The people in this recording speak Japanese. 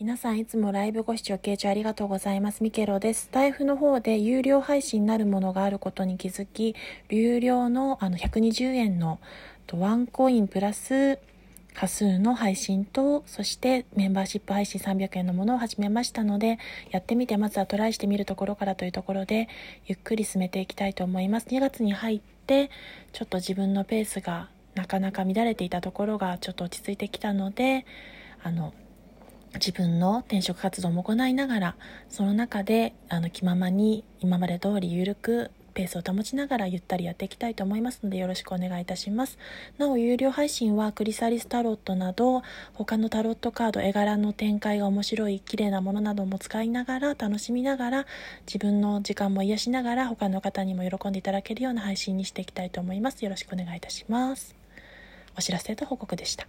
皆さんいつもライブご視聴、傾聴ありがとうございます。ミケロです。タイフの方で有料配信になるものがあることに気づき、有料のあの120円のワンコインプラス波数の配信と、そしてメンバーシップ配信300円のものを始めましたので、やってみてまずはトライしてみるところからというところで、ゆっくり進めていきたいと思います。2月に入って、ちょっと自分のペースがなかなか乱れていたところがちょっと落ち着いてきたので、あの、自分の転職活動も行いながらその中であの気ままに今まで通り緩くペースを保ちながらゆったりやっていきたいと思いますのでよろしくお願いいたします。なお有料配信はクリサリスタロットなど他のタロットカード絵柄の展開が面白い綺麗なものなども使いながら楽しみながら自分の時間も癒しながら他の方にも喜んでいただけるような配信にしていきたいと思います。よろしくお願いいたします。お知らせと報告でした。